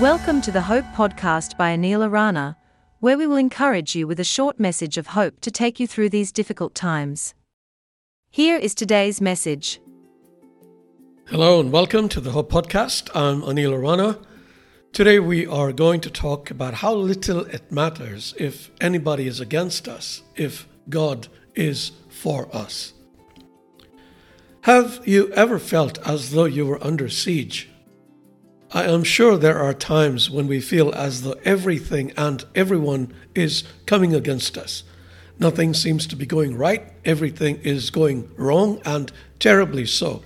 Welcome to the Hope Podcast by Anil Arana, where we will encourage you with a short message of hope to take you through these difficult times. Here is today's message. Hello and welcome to the Hope Podcast. I'm Anil Arana. Today we are going to talk about how little it matters if anybody is against us, if God is for us. Have you ever felt as though you were under siege? I am sure there are times when we feel as though everything and everyone is coming against us. Nothing seems to be going right, everything is going wrong, and terribly so.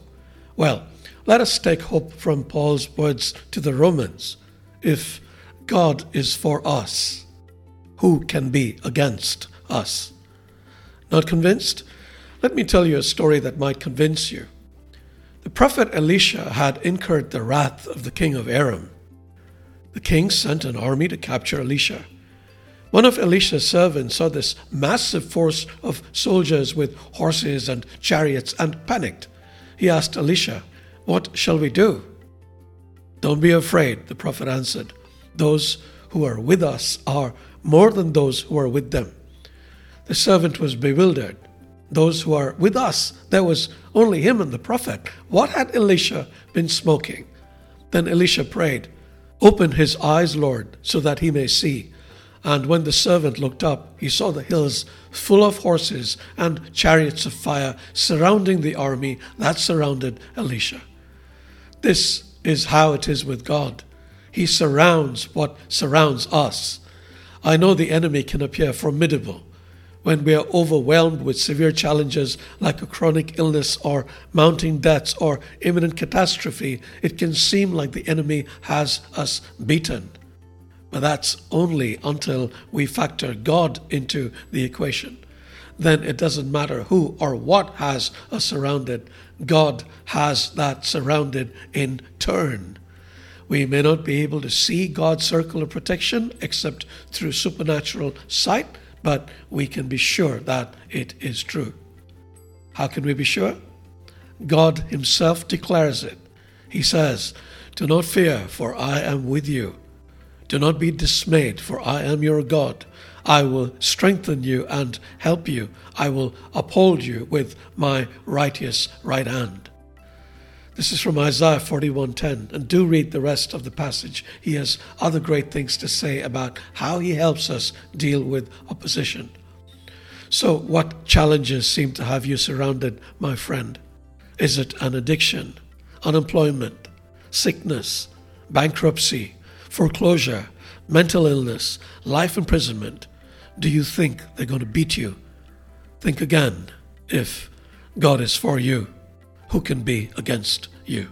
Well, let us take hope from Paul's words to the Romans. If God is for us, who can be against us? Not convinced? Let me tell you a story that might convince you. The prophet Elisha had incurred the wrath of the king of Aram. The king sent an army to capture Elisha. One of Elisha's servants saw this massive force of soldiers with horses and chariots and panicked. He asked Elisha, What shall we do? Don't be afraid, the prophet answered. Those who are with us are more than those who are with them. The servant was bewildered those who are with us. There was only him and the prophet. What had Elisha been smoking? Then Elisha prayed, Open his eyes, Lord, so that he may see. And when the servant looked up, he saw the hills full of horses and chariots of fire surrounding the army that surrounded Elisha. This is how it is with God. He surrounds what surrounds us. I know the enemy can appear formidable when we are overwhelmed with severe challenges like a chronic illness or mounting debts or imminent catastrophe, it can seem like the enemy has us beaten. But that's only until we factor God into the equation. Then it doesn't matter who or what has us surrounded, God has that surrounded in turn. We may not be able to see God's circle of protection except through supernatural sight but we can be sure that it is true. How can we be sure? God Himself declares it. He says, Do not fear, for I am with you. Do not be dismayed, for I am your God. I will strengthen you and help you. I will uphold you with my righteous right hand. This is from Isaiah 41:10 and do read the rest of the passage. He has other great things to say about how he helps us deal with opposition. So, what challenges seem to have you surrounded, my friend? Is it an addiction, unemployment, sickness, bankruptcy, foreclosure, mental illness, life imprisonment? Do you think they're going to beat you? Think again if God is for you who can be against you?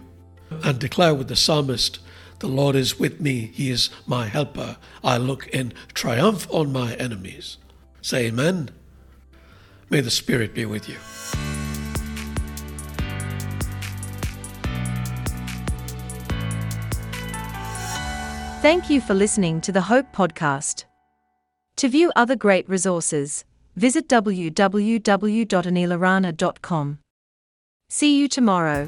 And declare with the psalmist, The Lord is with me, He is my helper. I look in triumph on my enemies. Say amen. May the Spirit be with you. Thank you for listening to the Hope Podcast. To view other great resources, visit www.anilarana.com. See you tomorrow.